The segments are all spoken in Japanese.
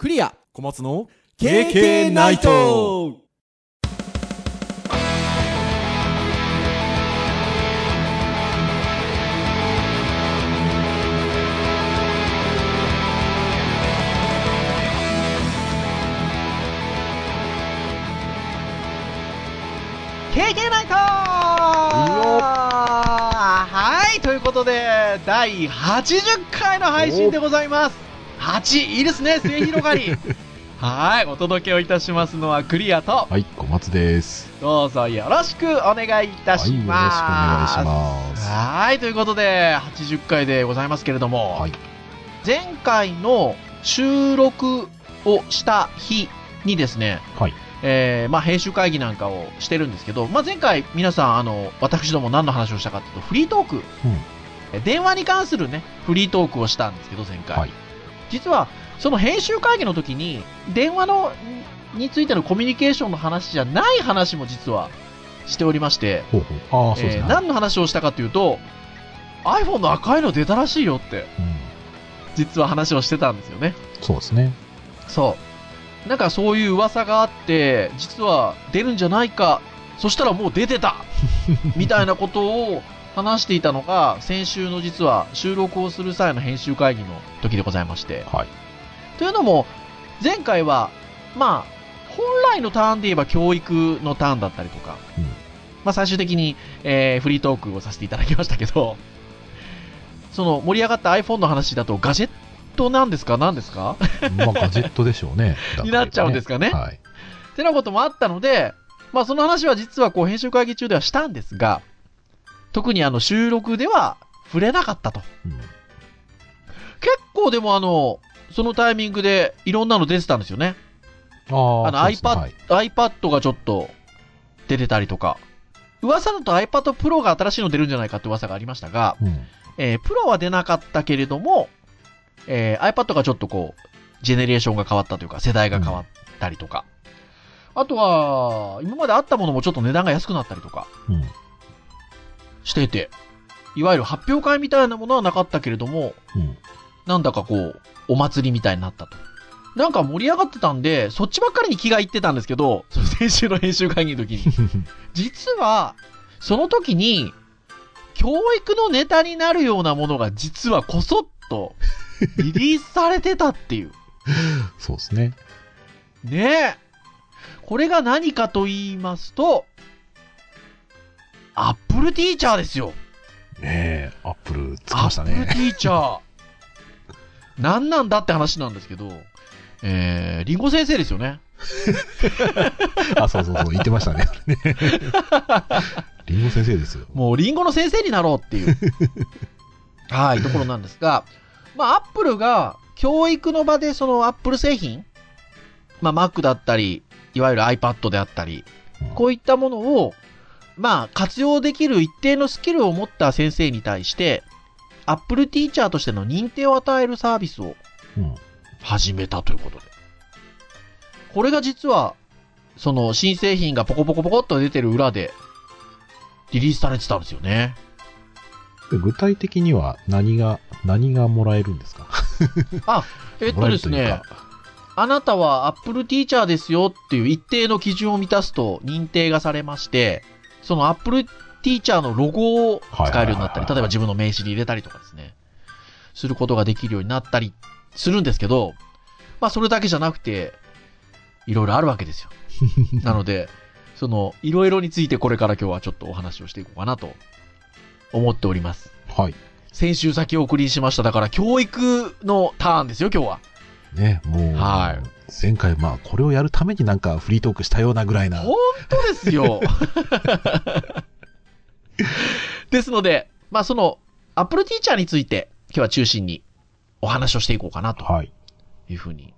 クリア。小松の KK ナイト。経験ナイト。はい、ということで、第80回の配信でございます。8、いいですね、末広がり。はい、お届けをいたしますのはクリアと、はい、小松です。どうぞよろしくお願いいたします。はい、よろしくお願いします。はい、ということで、80回でございますけれども、はい前回の収録をした日にですね、はい。えーまあ、編集会議なんかをしてるんですけど、まあ、前回皆さん、あの、私ども何の話をしたかっていうと、フリートーク、え電話に関するね、フリートークをしたんですけど、前回。はい実は、その編集会議の時に、電話の、についてのコミュニケーションの話じゃない話も実はしておりまして、ほうほう。ああ、そうですね。えー何の話をしたかというと、iPhone の赤いの出たらしいよって、うん。実は話をしてたんですよね。そうですね。そう。なんかそういう噂があって、実は出るんじゃないか、そしたらもう出てた みたいなことを話していたのが、先週の実は収録をする際の編集会議の時でございまして。はい。というのも、前回は、まあ、本来のターンで言えば教育のターンだったりとか、うんまあ最終的に、えーフリートークをさせていただきましたけど、その盛り上がった iPhone の話だとガジェットなんですか？何ですか？まあ、ガジェットでしょうね。になっちゃうんですかねはい。ってなこともあったので、まあその話は実はこう編集会議中ではしたんですが、特にあの収録では触れなかったと。うん結構でもあの、そのタイミングでいろんなの出てたんですよね。ああ、あの iPad はい iPad がちょっと出てたりとか。噂だと iPad Pro が新しいの出るんじゃないかって噂がありましたが、うん。えー、Pro は出なかったけれども、えー iPad がちょっとこう、ジェネレーションが変わったというか、世代が変わったりとか。あとは、今まであったものもちょっと値段が安くなったりとかうん。してて、いわゆる発表会みたいなものはなかったけれども、うん。なんだかこう、お祭りみたいになったと。なんか盛り上がってたんで、そっちばっかりに気がいってたんですけど、その先週の編集会議の時に。実は、その時に、教育のネタになるようなものが実はこそっとリリースされてたっていう。そうですね。ねえ。これが何かと言いますと、アップルティーチャーですよ。ねえ、アップルつきアましたね。ップルティーチャー。何なんだって話なんですけど、えー、リンゴ先生ですよね。あ、そうそうそう、言ってましたね。リンゴ先生ですよ。もうリンゴの先生になろうっていう、はい、ところなんですが、まあ、アップルが教育の場でそのアップル製品、まあ、Mac だったり、いわゆる iPad であったり、こういったものを、まあ、活用できる一定のスキルを持った先生に対して、アップルティーチャーとしての認定を与えるサービスをうん。始めたということで。これが実は、その新製品がポコポコポコっと出てる裏で、リリースされてたんですよね。で具体的には何が、何がもらえるんですか？えっもらえるとですねあなたはアップルティーチャーですよっていう一定の基準を満たすと認定がされまして、そのアップルティーチャーのロゴを使えるようになったり、例えば自分の名刺に入れたりとかですね、することができるようになったりするんですけど、まあそれだけじゃなくて、いろいろあるわけですよ。なので、その、いろいろについてこれから今日はちょっとお話をしていこうかなと思っております。はい。先週先送りしました。だから教育のターンですよ、今日は。ね、もう、はい前回、まあ、これをやるためになんかフリートークしたようなぐらいな。本当ですよ。ですので、まあその、アップルティーチャーについて、今日は中心にお話をしていこうかなとはい。いうふうに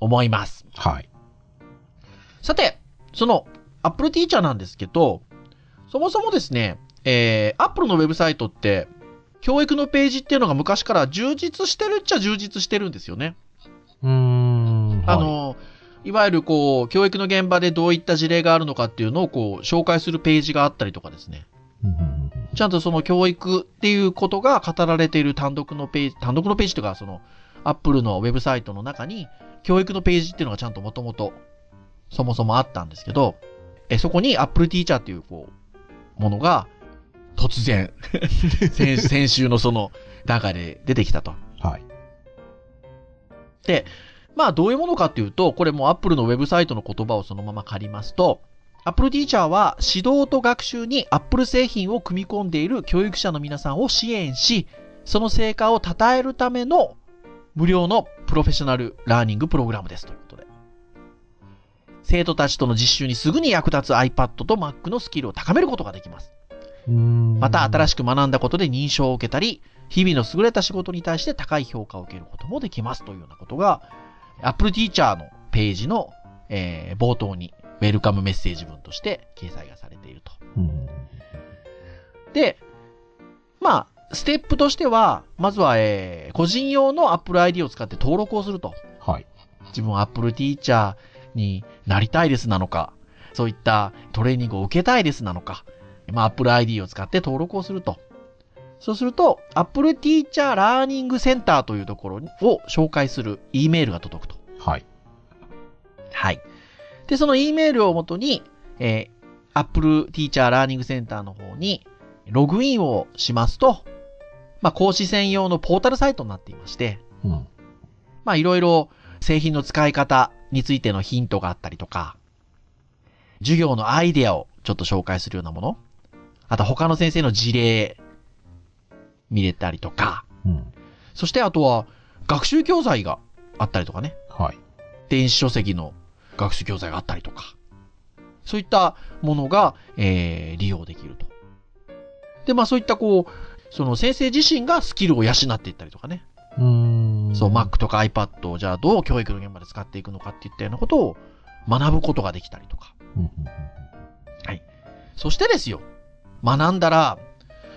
思います。はい。さて、その、アップルティーチャーなんですけど、そもそもですね、えー、アップルのウェブサイトって、教育のページっていうのが昔から充実してるっちゃ充実してるんですよね。うーん。はい、あの、いわゆるこう、教育の現場でどういった事例があるのかっていうのをこう、紹介するページがあったりとかですね。ちゃんとその教育っていうことが語られている単独のページ、単独のページとか、その、アップルのウェブサイトの中に、教育のページっていうのがちゃんともともと、そもそもあったんですけど、えそこに Apple Teacher っていう、こう、ものが、突然 先、先週のその中で出てきたと。はい。で、まあどういうものかっていうと、これも Apple のウェブサイトの言葉をそのまま借りますと、Apple Teacher は指導と学習に Apple 製品を組み込んでいる教育者の皆さんを支援し、その成果を称えるための無料のプロフェッショナルラーニングプログラムですということで。生徒たちとの実習にすぐに役立つ iPad と Mac のスキルを高めることができます。また新ししく学んだことで認証を受けたり、日々の優れた仕事に対して高い評価を受けることもできますというようなことが、Apple Teacher のページの、えー冒頭にウェルカムメッセージ文として掲載がされていると。く。うん。で、まあ、ステップとしては、まずは、えー個人用の Apple ID を使って登録をすると。はい。自分は Apple Teacher になりたいですなのか、そういったトレーニングを受けたいですなのか、まあ、Apple ID を使って登録をすると。そうすると、Apple Teacher Learning Center というところを紹介する E メールが届くと。はい。はい。で、その E メールをもとに、えー Apple Teacher Learning Center の方にログインをしますと、まあ、講師専用のポータルサイトになっていまして、うん。まあいろいろ製品の使い方についてのヒントがあったりとか、授業のアイデアをちょっと紹介するようなもの、あと他の先生の事例見れたりとか、うん。そしてあとは学習教材があったりとかね、はい。電子書籍の学習教材があったりとか、そういったものが、えー利用できると。で、まあそういったこう、その先生自身がスキルを養っていったりとかね、うーん。そう、Mac とか iPad をじゃあどう教育の現場で使っていくのかっていったようなことを学ぶことができたりとか。うんうんそしてですよ、学んだら、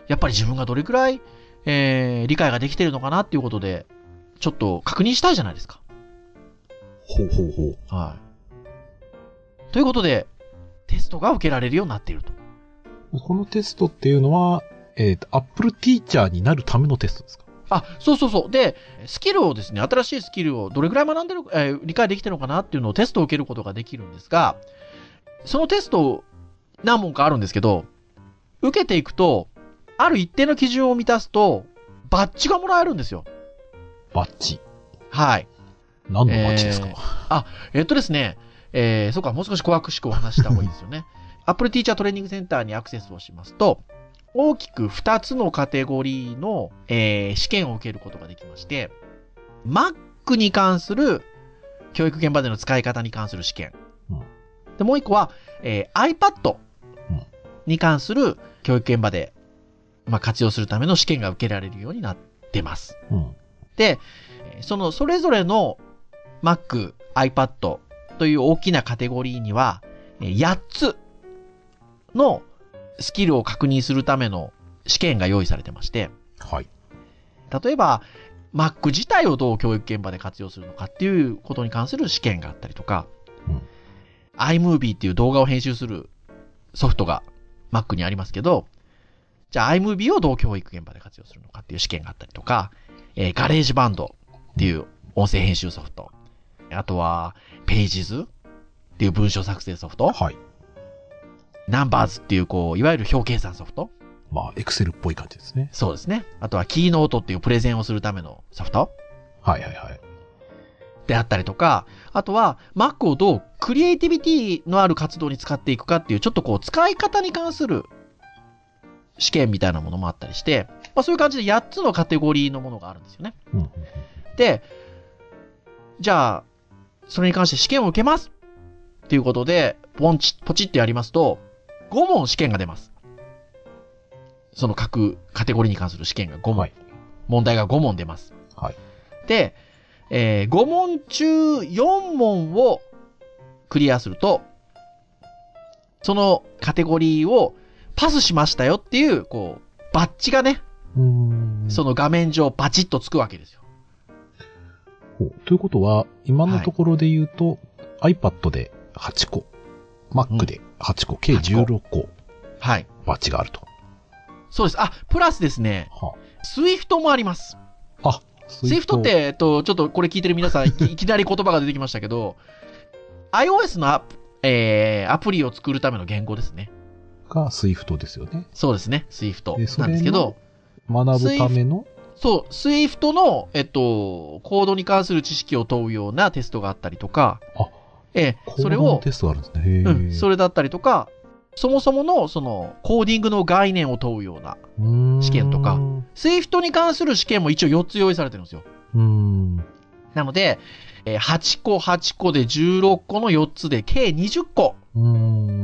やっぱり自分がどれくらい、えー理解ができてるのかなっていうことで、ちょっと確認したいじゃないですか。ほうほうほう。はい。ということで、テストが受けられるようになっていると。このテストっていうのは、えっ、と、Apple Teacher になるためのテストですか？あ、そうそうそう。で、スキルをですね、新しいスキルをどれくらい学んでる、えー理解できてるのかなっていうのをテストを受けることができるんですが、そのテスト何問かあるんですけど、受けていくと、ある一定の基準を満たすと、バッジがもらえるんですよ。バッジ？はい。何のバッジですか、ええっとですね、えー、そうか、もう少し詳しくお話しした方がいいですよね。Apple Teacher Training Center にアクセスをしますと、大きく2つのカテゴリーの、えー試験を受けることができまして、Mac に関する教育現場での使い方に関する試験。うんで、もう一個は、えー iPad うんに関する教育現場で、まあ、活用するための試験が受けられるようになってます。うん。で、えーそのそれぞれの Mac、iPad という大きなカテゴリーには、えー8つのスキルを確認するための試験が用意されてまして、はい。例えば Mac 自体をどう教育現場で活用するのかっていうことに関する試験があったりとか、うん iMovie っていう動画を編集するソフトが Mac にありますけど、じゃあ iMovie をどう教育現場で活用するのかっていう試験があったりとか、えー GarageBand っていう音声編集ソフト、あとは Pages っていう文章作成ソフト、はい。Numbers っていうこう、いわゆる表計算ソフト、まあ、Excel っぽい感じですね。そうですね。あとは Keynote っていうプレゼンをするためのソフトはいはいはい。であったりとか、あとは Mac をどうクリエイティビティのある活動に使っていくかっていう、ちょっとこう使い方に関する試験みたいなものもあったりして、まあそういう感じで8つのカテゴリーのものがあるんですよね。うん。で、じゃあ、それに関して試験を受けますっていうことで、ポンチ、ポチってやりますと、5問試験が出ます。その各カテゴリーに関する試験が5問。はい問題が5問出ます。はい。で、えー5問中4問をクリアすると、そのカテゴリーをパスしましたよっていう、こう、バッジがね。その画面上バチッとつくわけですよ。ということは、今のところで言うと、iPad で8個、Mac で8個、計16個はい。バッジがあると。そうです。あ、プラスですね、は Swift もあります。あ、Swift って、えっと、ちょっとこれ聞いてる皆さん、い きなり言葉が出てきましたけど、iOS のアプ,、えーアプリを作るための言語ですね。が Swift ですよね。そうですね、Swift なんですけど、学ぶための、そう、Swift の、えっと、コードに関する知識を問うようなテストがあったりとか、あええそれを、テストがあるんですね。うん、それだったりとか、そもそもの、その、コーディングの概念を問うような、試験とかう Swift に関する試験も一応4つ用意されてるんですよ。ーん。なので、えー8個、8個で16個の4つで、計20個、うーん。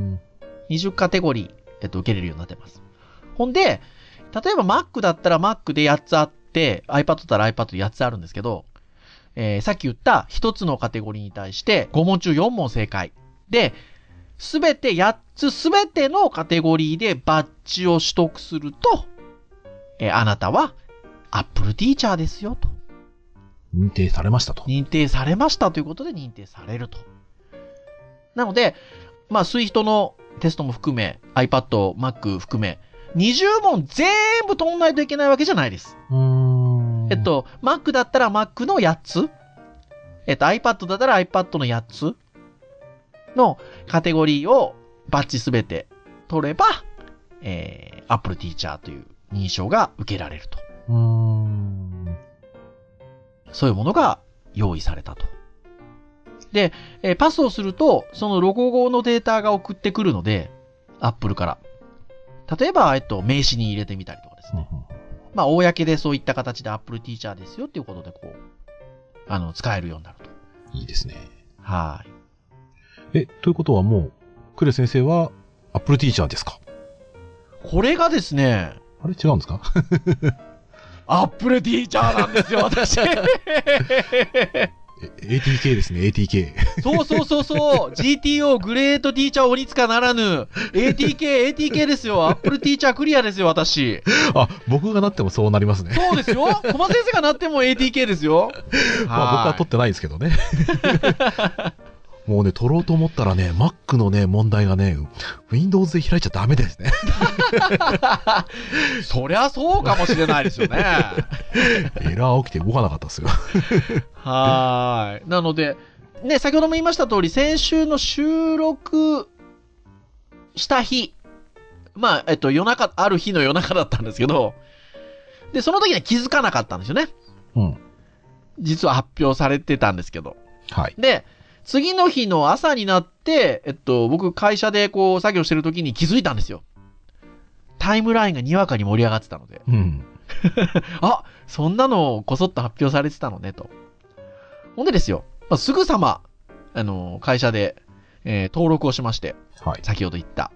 20カテゴリー、えっと、受けれるようになってます。ほんで、例えば Mac だったら Mac で8つあって、iPad だったら iPad で8つあるんですけど、えーさっき言った1つのカテゴリーに対して5問中4問正解。で、すべて8つすべてのカテゴリーでバッジを取得すると、えーあなたは Apple Teacher ですよと。認定されましたと。認定されましたということで認定されると。なので、まあ、Swift のテストも含め、iPad、Mac 含め、20問全部取んないといけないわけじゃないです。えっ、と、Mac だったら Mac の8つ。えっと、iPad だったら iPad の8つのカテゴリーをバッチすべて取れば、えー、Apple Teacher という認証が受けられると。そういうものが用意されたと。で、えーパスをすると、そのロゴ号のデータが送ってくるので、Apple から。例えば、えっと、名刺に入れてみたりとかですね。まあ、公でそういった形で Apple Teacher ですよっていうことで、こう、あの、使えるようになると。いいですね。はい。え、ということはもう、クレ先生は、アップルティーチャーですか？これがですね、あれ違うんですか？Apple Teacher なんですよ、私。え ATK ですね、ATK。そうそうそうそう。GTO グレートティーチャー鬼塚ならぬ。ATK、ATK ですよ。Apple Teacher クリアですよ、私。あ、僕がなってもそうなりますね。そうですよ。駒先生がなっても ATK ですよ。まあ僕は取ってないですけどね。もうね、取ろうと思ったらね、Mac のね、問題がね、Windows で開いちゃダメですね。そりゃそうかもしれないですよね。エラー起きて動かなかったですよ。はーい。なので、ね、先ほども言いました通り、先週の収録した日、まあ、えっと、夜中、ある日の夜中だったんですけど、で、その時には気づかなかったんですよね。うん。実は発表されてたんですけど。はい。で、次の日の朝になって、えっと、僕会社でこう作業してる時に気づいたんですよ。タイムラインがにわかに盛り上がってたので。うん。あ、そんなのこそっと発表されてたのね、と。ほんでですよ、まあ、すぐさま、あの、会社で、えー登録をしまして、はい。先ほど言った。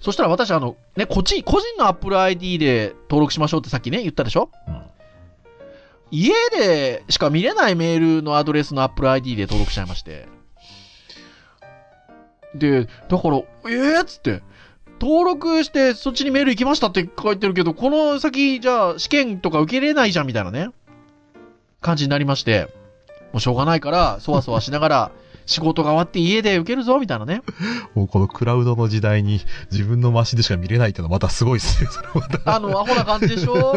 そしたら私、あの、ね、こっち、個人の Apple ID で登録しましょうってさっきね、言ったでしょ？うん家でしか見れないメールのアドレスの Apple ID で登録しちゃいまして。で、だから、えー？っつって、登録してそっちにメール行きましたって書いてるけど、この先、じゃあ試験とか受けれないじゃんみたいなね、感じになりまして、もうしょうがないから、そわそわしながら、仕事が終わって家で受けるぞみたいなね。もうこのクラウドの時代に自分のマシンでしか見れないっていうのはまたすごいですね。それまたあの、アホな感じでしょ？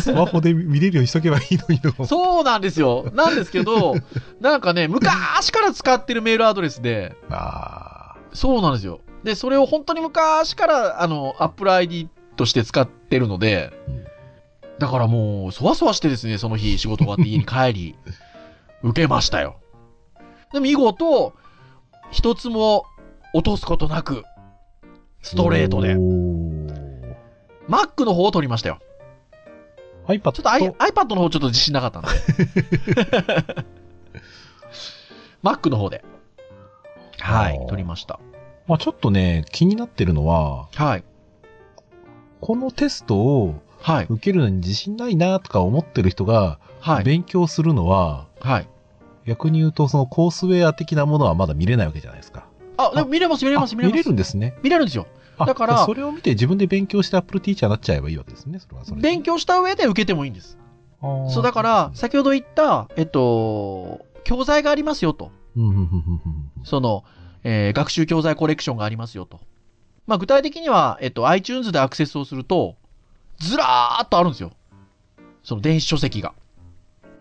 スマホで見れるようにしとけばいいのにの。そうなんですよ。なんですけど、なんかね、昔から使ってるメールアドレスで、あそうなんですよ。で、それを本当に昔から、あの、Apple ID として使ってるので、だからもう、そわそわしてですね、その日仕事終わって家に帰り、受けましたよ。で、見事、一つも落とすことなく、ストレートで、おー Mac の方を取りましたよ。iPad ちょっと I iPad の方ちょっと自信なかったんで。Mac の方で。はい取りました。まあちょっとね、気になってるのは、はい。このテストをはい。受けるのに自信ないなとか思ってる人がはい。勉強するのは、はい。逆に言うとそのコースウェア的なものはまだ見れないわけじゃないですか。あ、でも見れます、見れます、あ見れます。見れるんですね。見れるんですよ。あだからそれを見て自分で勉強してアップルティーチャーになっちゃえばいいわけですね。それはそれで勉強した上で受けてもいいんです。そう、だから、先ほど言った、えっと、教材がありますよと。その、えー学習教材コレクションがありますよと。まあ、具体的には、えっと、iTunes でアクセスをすると、ずらーっとあるんですよ。その電子書籍が。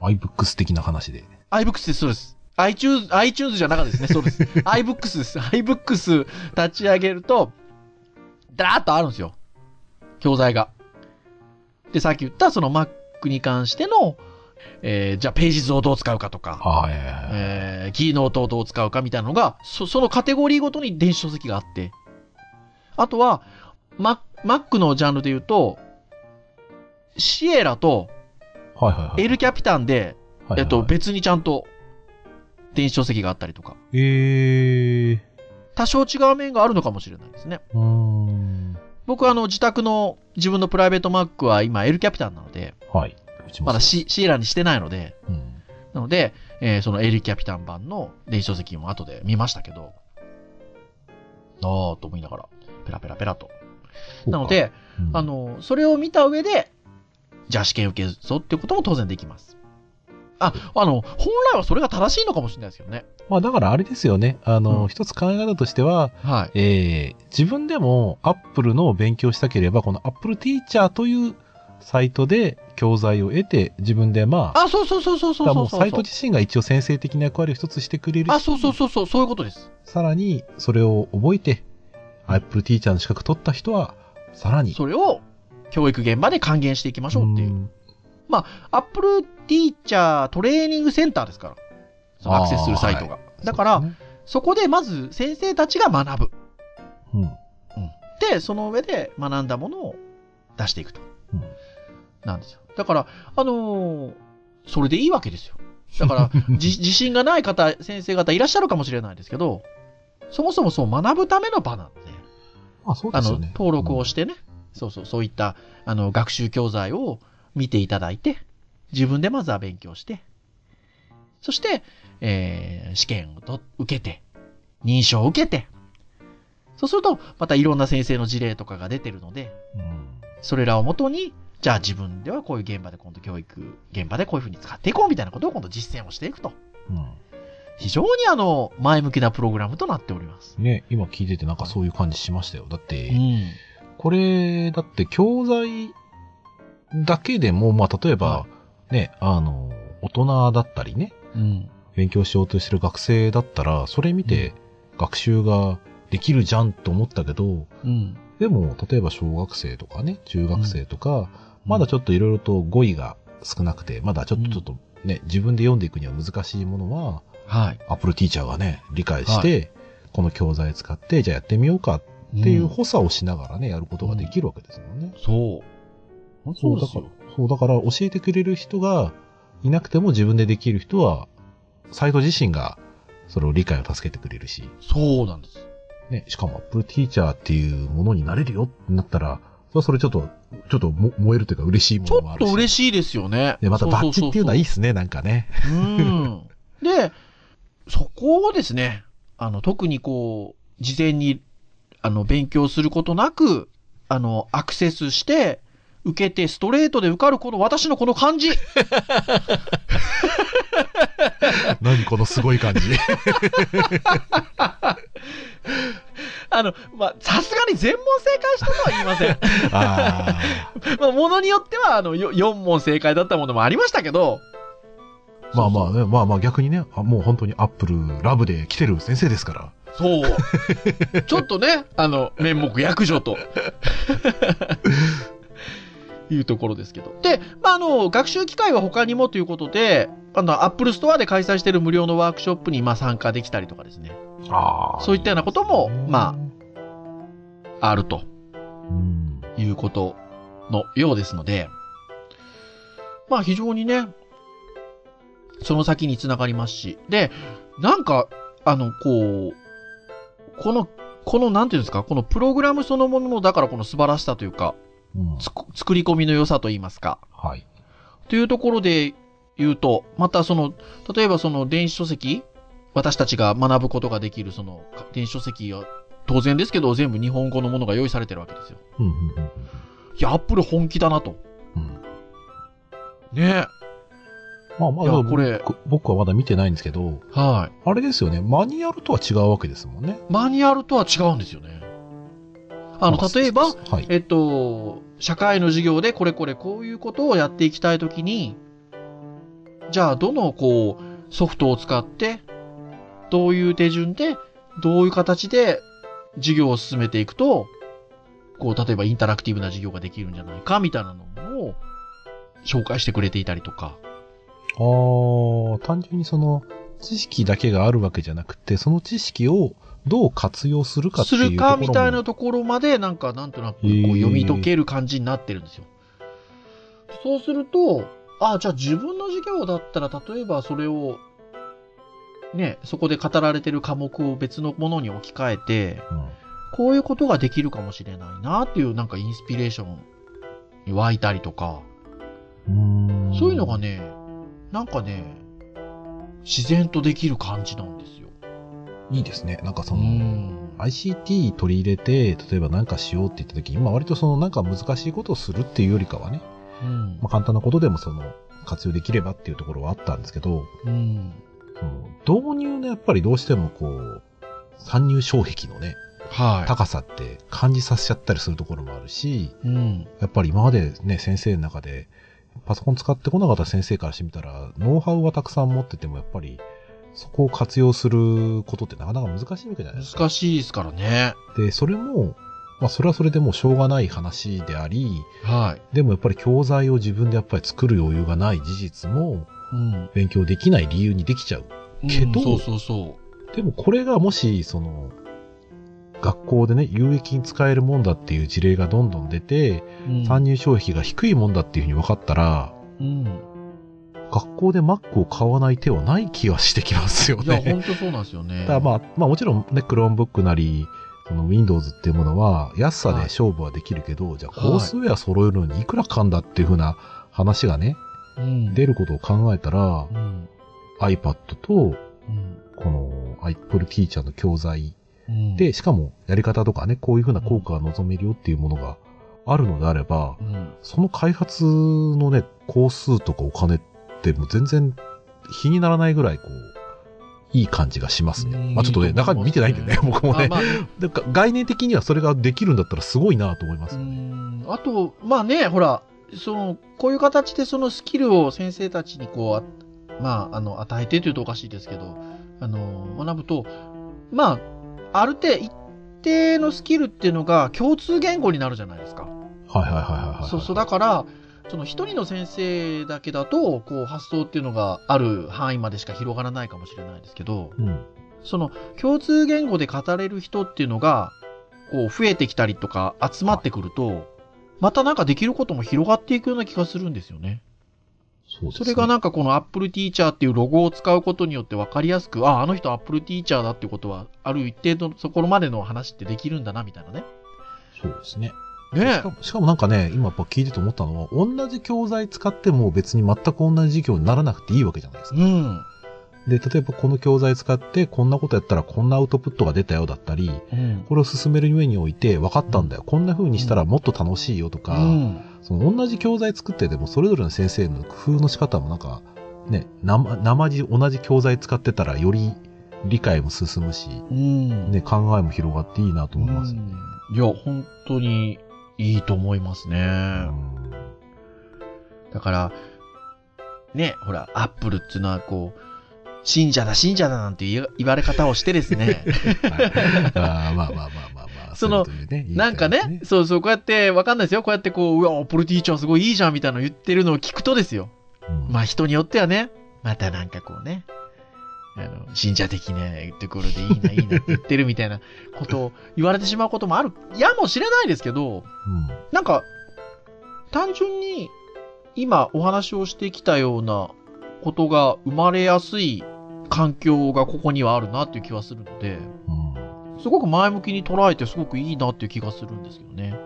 iBooks 的な話で。iBooks です、そうです。iTunes、iTunes じゃなかったですね、そうです。iBooks です。iBooks 立ち上げると、だーっとあるんですよ。教材が。で、さっき言ったその Mac に関しての、えーじゃあページ図をどう使うかとか、はい。えーキーノートをどう使うかみたいなのが、そそのカテゴリーごとに電子書籍があって、あとは、Mac, Mac のジャンルで言うと、シエラと。エルキャピタンで、はいはいはいえっと、別にちゃんと電子書籍があったりとか、えー。多少違う面があるのかもしれないですね。うーん。僕はあの自宅の自分のプライベート Mac は今エルキャピタンなので、はい。まだそうシシエラにしてないので、うん。なので、えーそのエルキャピタン版の電子書籍も後で見ましたけど、あーと思いながら、ペラペラペラと。なの、で、うんあ、の、それを見た上で、じゃあ試験受けるぞっていうことも当然できます。あ、あの、本来はそれが正しいのかもしれないですよね。まあだからあれですよね。あの、うん一つ考え方としては、はい。えー、自分でも Apple の勉強したければ、この Apple Teacher というサイトで教材を得て、自分でまあ、あ、そうそうそうそうそうそうサイト自身が一応先生的な役割を一つしてくれるしあ、そうそうそうそう、そういうことです。さらにそれを覚えて、Apple Teacher の資格取った人は、さらに。それを教育現場で還元していきましょうっていう。んアップルティーチャートレーニングセンターですから。そのアクセスするサイトが。あーだから、そねそこでまず先生たちが学ぶ。うん。で、その上で学んだものを出していくと。うんなんですよ。だから、あのーそれでいいわけですよ。だから、じ自信がない方、先生方いらっしゃるかもしれないですけど、そもそもそう学ぶための場なんで、まあそうですよね。登録をしてね、そうそう、そういった、あの、学習教材を見ていただいて、自分でまずは勉強して、そして、えー試験をと受けて、認証を受けて、そうすると、またいろんな先生の事例とかが出てるので、うんそれらをもとに、じゃあ自分ではこういう現場で今度教育現場でこういうふうに使っていこうみたいなことを今度実践をしていくと。うん非常にあの、前向きなプログラムとなっております。ね、今聞いててなんかそういう感じしましたよ。だって、ん。これ、だって教材だけでも、まあ例えば、はね、あの、大人だったりね、うん。勉強しようとしてる学生だったら、それ見て学習ができるじゃんと思ったけど、うん。でも、例えば小学生とかね、中学生とか、まだちょっといろいろと語彙が少なくて、まだちょっうんとちょっとね、自分で読んでいくには難しいものは、はい。Apple Teacher がね、理解して、この教材使って、じゃあやってみようかっていう補佐をしながらね、やることができるわけですもんね。そう。そう、だから、そう、だから教えてくれる人がいなくても自分でできる人は、サイト自身がそれを理解を助けてくれるし、そうなんです。ね、しかも Apple Teacher っていうものになれるよってなったら、それはそれちょっと、ちょっとも燃えるというか嬉しいもちょっのもあるし。と嬉しいですよね。で、またバッチっていうのはいいっす。すね、なんかね。うん。で、そこをですね、あの、特にこう、事前に、あの、勉強することなく、あの、アクセスして、受けて、ストレートで受かるこの私のこの感じ。何このすごい感じ。あの、まあ、さすがに全問正解したとは言いません。あ まあ、ものによっては、あの、よ4問正解だったものもありましたけど、あ。まあまあね、まあまあ逆にね、あもう本当に Apple ラブで来てる先生ですから。そう。ちょっとね、あの、面目躍如と。いうところですけど。で、まあ、あの、学習機会は他にもということで、あの、 Apple Store で開催している無料のワークショップに、まあ、参加できたりとかですね。あそういったようなこともまあるとうん。いうことのようですので、まあ、非常にね、その先につながりますし。で、なんか、あの、こう、この、この、なんていうんですか、このプログラムそのものの、だからこの素晴らしさというか、作り込みの良さといいますか、はい。というところで言うと、またその、例えばその電子書籍、私たちが学ぶことができるそのか電子書籍は、当然ですけど、全部日本語のものが用意されてるわけですよ。うんうんうんいや、アップル本気だなと。うんうんねまあまあ、これ僕僕はまだ見てないんですけど、はあれですよね、マニュアルとは違うわけですもんね。い。マニュアルとは違うんですよね。あの、例えば、はい。えっと、社会の授業でこれこれこういうことをやっていきたいときに、じゃあ、どの、こう、ソフトを使って、どういう手順で、どういう形で授業を進めていくと、こう、例えばインタラクティブな授業ができるんじゃないか、みたいなのを紹介してくれていたりとか。ああ、単純にその、知識だけがあるわけじゃなくて、その知識をどう活用するかってすいうところも。るか、みたいなところまで、なんか、なんとなく、こう、読み解ける感じになってるんですよ。そうすると、あ、じゃあ自分の授業だったら、例えばそれを、ね、そこで語られてる科目を別のものに置き換えて、うん。こういうことができるかもしれないなっていう、なんかインスピレーションに湧いたりとか、そういうのがね、なんかね、自然とできる感じなんですよ。いいですね。なんかその、ん。ICT 取り入れて、例えば何かしようって言った時に、まあ割とそのなんか難しいことをするっていうよりかはね、うんまあ簡単なことでもその活用できればっていうところはあったんですけど、うん。その導入のやっぱりどうしてもこう、参入障壁のね、はい。高さって感じさせちゃったりするところもあるし、うん。やっぱり今までね、先生の中で、パソコン使ってこなかった先生からしてみたら、ノウハウはたくさん持ってても、やっぱり、そこを活用することってなかなか難しいわけじゃないですか。難しいですからね。で、それも、まあ、それはそれでもうしょうがない話であり、はい。でもやっぱり教材を自分でやっぱり作る余裕がない事実も、うん。勉強できない理由にできちゃう。けどうんそうそうそでもこれがもし、その、学校でね、有益に使えるもんだっていう事例がどんどん出て、う。うん参入消費が低いもんだっていうふうに分かったら、うん。学校で Mac を買わない手はない気がしてきますよいや、ね。本当そうなんですよね。だまあ、まあもちろんね、Chromebook なり、その Windows っていうものは安さで勝負はできるけど、じゃあはいコースウェア揃えるのにいくらかんだっていうふうな話がね、うん、出ることを考えたらう、ん。iPad とうん。この Apple Teacher の教材うん、で、しかもやり方とかね、こういうふうな効果が望めるよっていうものがあるのであればう、ん。その開発のね、工数とかお金ってもう全然比にならないぐらいこう、いい感じがしますね。うんまあちょっとね、中身見てないんでね、僕もね。あまあ、か概念的にはそれができるんだったらすごいなと思いまうすよね。ん。あと、まあね、ほら、その、こういう形でそのスキルを先生たちにこう、あまあ、あの、与えてというとおかしいですけど、あの、学ぶと、まあ、ある程度、一定のスキルっていうのが共通言語になるじゃないですか。はいはいはいはいはい。そうそう、だから、その一人の先生だけだと、こう、発想っていうのがある範囲までしか広がらないかもしれないですけど、うん。その共通言語で語れる人っていうのが、こう、増えてきたりとか集まってくると、またなんかできることも広がっていくような気がするんですよね。そね。それがなんかこの Apple Teacher っていうロゴを使うことによって分かりやすく、あ、あの人 Apple Teacher だってことは、ある一定のそこまでの話ってできるんだな、みたいなね。そうですね。ねしかもしかもなんかね、今やっぱ聞いてて思ったのは、同じ教材使っても別に全く同じ授業にならなくていいわけじゃないですか。うん。で、例えばこの教材使ってこんなことやったらこんなアウトプットが出たよだったり、うん。これを進める上において分かったんだよ。こんな風にしたらもっと楽しいよとか、うん。その同じ教材作っててもそれぞれの先生の工夫の仕方もなんか、ね、なま、生地同じ教材使ってたらより理解も進むし、うん。ね、考えも広がっていいなと思いますよね。うんいや、本当にいいと思いますね。うんだから、ね、ほら、アップルっていうのはこう、信者だ、信者だなんて言われ方をしてですね、はいあーまあまあまあまあまあ。そのなんかね、そうそう、こうやって、わかんないですよ。こうやってこう、うわ、アップルティーチャーすごいいいじゃんみたいなの言ってるのを聞くとですよ。うんまあ人によってはね、またなんかこうね、あの、信者的なところでいいな、いいなって言ってるみたいなことを言われてしまうこともある、やもしれないですけど、うんなんか、単純に今お話をしてきたようなことが生まれやすい環境がここにはあるなっていう気はするので、うんすごく前向きに捉えてすごくいいなっていう気がするんですけどね。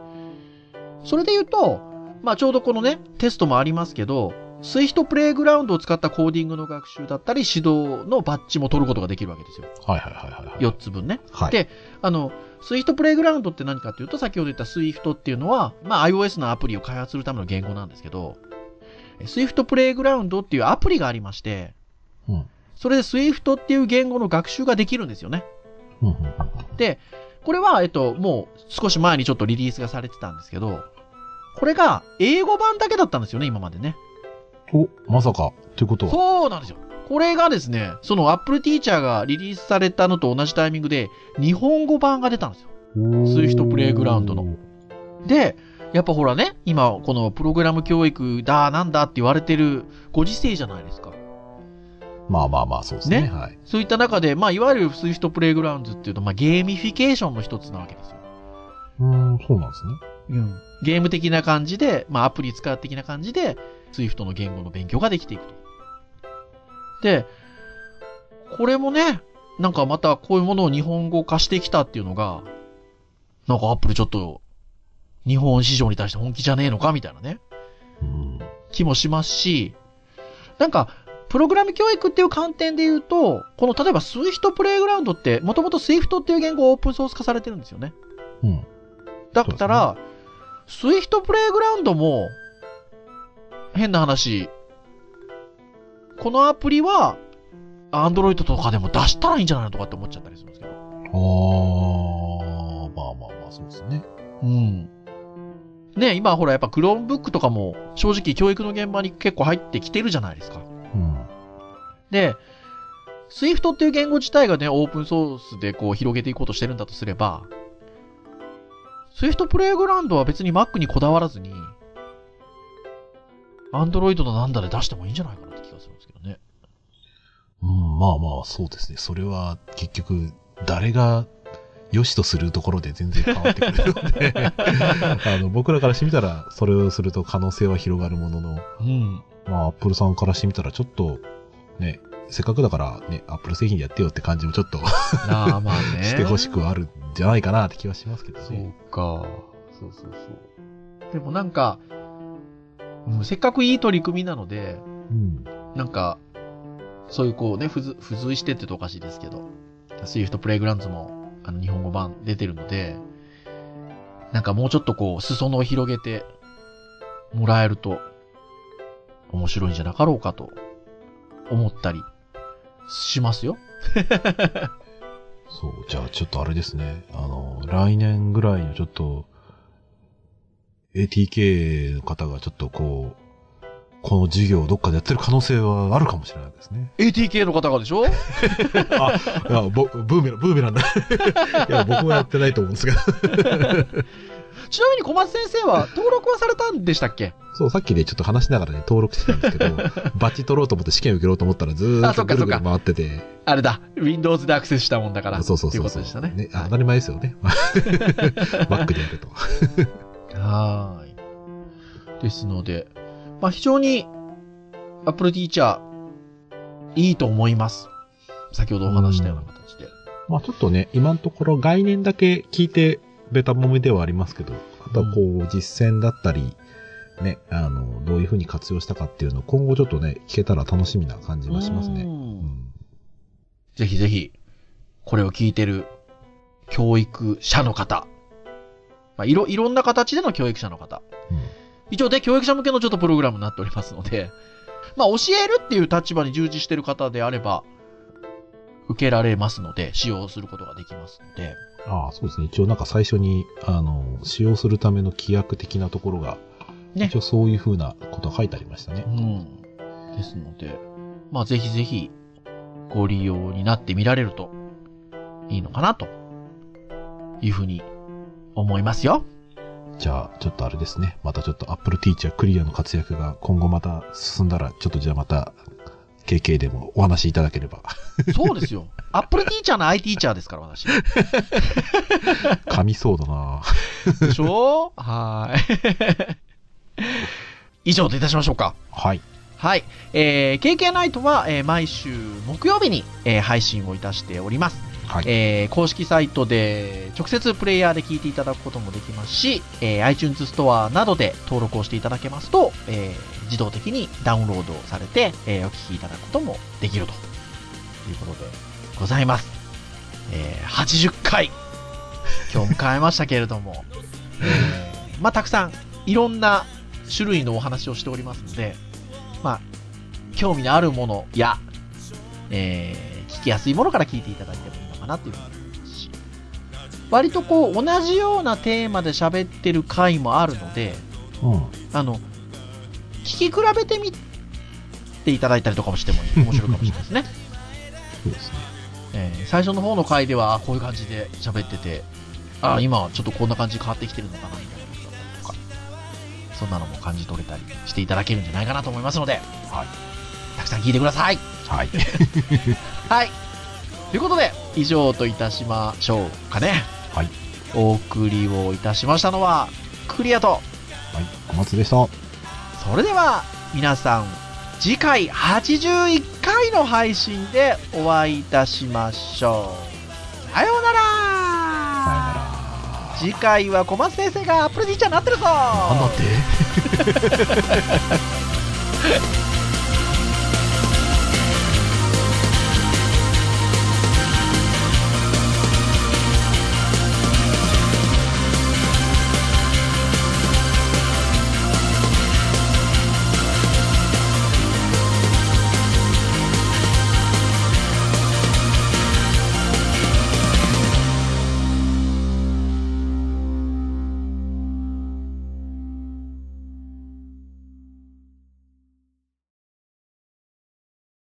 それで言うと、まあちょうどこのね、テストもありますけど、 Swift Playground を使ったコーディングの学習だったり、指導のバッジも取ることができるわけですよ。はいはいはいはいはい。4つ分ね。はい。であの、 Swift Playground って何かっていうと、先ほど言った Swift っていうのは、まあ iOS のアプリを開発するための言語なんですけど、 Swift Playground っていうアプリがありまして、うんそれで Swift っていう言語の学習ができるんですよね。うんうんうんで、これは、えっと、もう少し前にちょっとリリースがされてたんですけど、これが英語版だけだったんですよね、今までね。お、まさか。ということは。そうなんですよ。これがですね、その Apple Teacher がリリースされたのと同じタイミングで、日本語版が出たんですよ。 Swift Playground の。で、やっぱほらね、今、このプログラム教育だ、なんだって言われてるご時世じゃないですか。まあまあまあ、そうですね。ねはい。そういった中で、まあ、いわゆる Swift Playgrounds っていうと、まあ、ゲーミフィケーションの一つなわけですよ。うーん、そうなんですね。うん。ゲーム的な感じで、まあ、アプリ使う的な感じで、 Swift の言語の勉強ができていくと。で、これもね、なんかまたこういうものを日本語化してきたっていうのが、なんかアップルちょっと、日本市場に対して本気じゃねえのかみたいなね、うん。気もしますし、なんか、プログラム教育っていう観点で言うと、この例えば Swift Playground って、もともと Swift っていう言語をオープンソース化されてるんですよね。うん。だったら、Swift プレイグラウンドも、変な話、このアプリは、Android とかでも出したらいいんじゃないのとかって思っちゃったりするんですけど。ああ、まあまあまあ、そうですね。うん。ね今ほらやっぱ Chromebook とかも正直教育の現場に結構入ってきてるじゃないですか。うん。で、Swift っていう言語自体がね、オープンソースでこう広げていこうとしてるんだとすれば、Swift プレイグラウンドは別に Mac にこだわらずに、Android のなんだで出してもいいんじゃないかなって気がするんですけどね。うん、まあまあ、そうですね。それは結局、誰が良しとするところで全然変わってくるので、あの、僕らからしてみたら、それをすると可能性は広がるものの、うん。まあ、アップルさんからしてみたら、ちょっと、ね、せっかくだからね、アップル製品でやってよって感じもちょっと ああ、まあね。してほしくはあるんじゃないかなって気はしますけどそうね。か。そうそうそう。でもなんか、うんせっかくいい取り組みなので、うん。なんか、そういうこうね、付随付随してって言うとおかしいですけど、Swift プレイグラウンズも、あの、日本語版出てるので、なんかもうちょっとこう、裾野を広げてもらえると、面白いんじゃなかろうかと、思ったり、しますよ。そう、じゃあちょっとあれですね。あの、来年ぐらいのちょっと、ATK の方がちょっとこう、この授業をどっかでやってる可能性はあるかもしれないですね。ATK の方がでしょ？あ、いや、ぼブーメラン、ブーメランだ。いや、僕はやってないと思うんですけど。ちなみに小松先生は登録はされたんでしたっけ？そう、さっきでちょっと話しながらね、登録してたんですけど、バッジ取ろうと思って試験受けろうと思ったらずーあっとぐるぐる回ってて、あれだ。Windows でアクセスしたもんだから。そうそうっていそううそう。ことでしたね。ね、当たり前ですよね。Mac でやると。はーい。ですので、まあ非常に Apple Teacher いいと思います。先ほどお話したような形で。まあちょっとね、今のところ概念だけ聞いて、ベタもめではありますけど、あとはこう、実践だったり、ね、あの、どういうふうに活用したかっていうのを今後ちょっとね、聞けたら楽しみな感じはしますね。ぜひぜひ、これを聞いてる教育者の方。まあいろ、いろんな形での教育者の方。うん一応で教育者向けのちょっとプログラムになっておりますので、まあ教えるっていう立場に従事している方であれば、受けられますので、使用することができますので、ああ、そうですね。一応なんか最初に、あの、使用するための規約的なところが、ね一応そういうふうなことが書いてありましたねう。ん。ですので、まあぜひぜひご利用になってみられるといいのかなというふうに思いますよ。じゃあ、ちょっとあれですね。またちょっと Apple Teacher クリアの活躍が今後また進んだら、ちょっとじゃあまた、KK でもお話しいただければ。そうですよ。アップルティーチャーの I ティーチャーですから、私。噛みそうだなでしょ？はーい。以上といたしましょうか。はい。はい。えー、KK ナイトは、えー毎週木曜日に、えー配信をいたしております。はい。えー公式サイトで直接プレイヤーで聞いていただくこともできますし、えー iTunes ストアなどで登録をしていただけますと、えー自動的にダウンロードされて、えーお聞きいただくこともできるということでございます。えー80回、今日迎えましたけれども、えーまあ、たくさんいろんな種類のお話をしておりますので、まあ、興味のあるものや、えー聞きやすいものから聞いていただいてなというふうに思いますし、割とこう、同じようなテーマで喋ってる回もあるので、うん。あの、聞き比べてみていただいたりとかもしても面白いかもしれないですね。そうですね。えー最初の方の回では、あこういう感じで喋ってて、ああ、今はちょっとこんな感じに変わってきてるのかな、みたいなとか、そんなのも感じ取れたりしていただけるんじゃないかなと思いますので、はい。たくさん聞いてください。はい。はい。ということで、以上といたしましょうかね。はい。お送りをいたしましたのは、クリアと、はい。小松でした。それでは皆さん次回81回の配信でお会いいたしましょうさようならさよなら。次回は小松先生がアップルティーチャーになってるぞなんだって？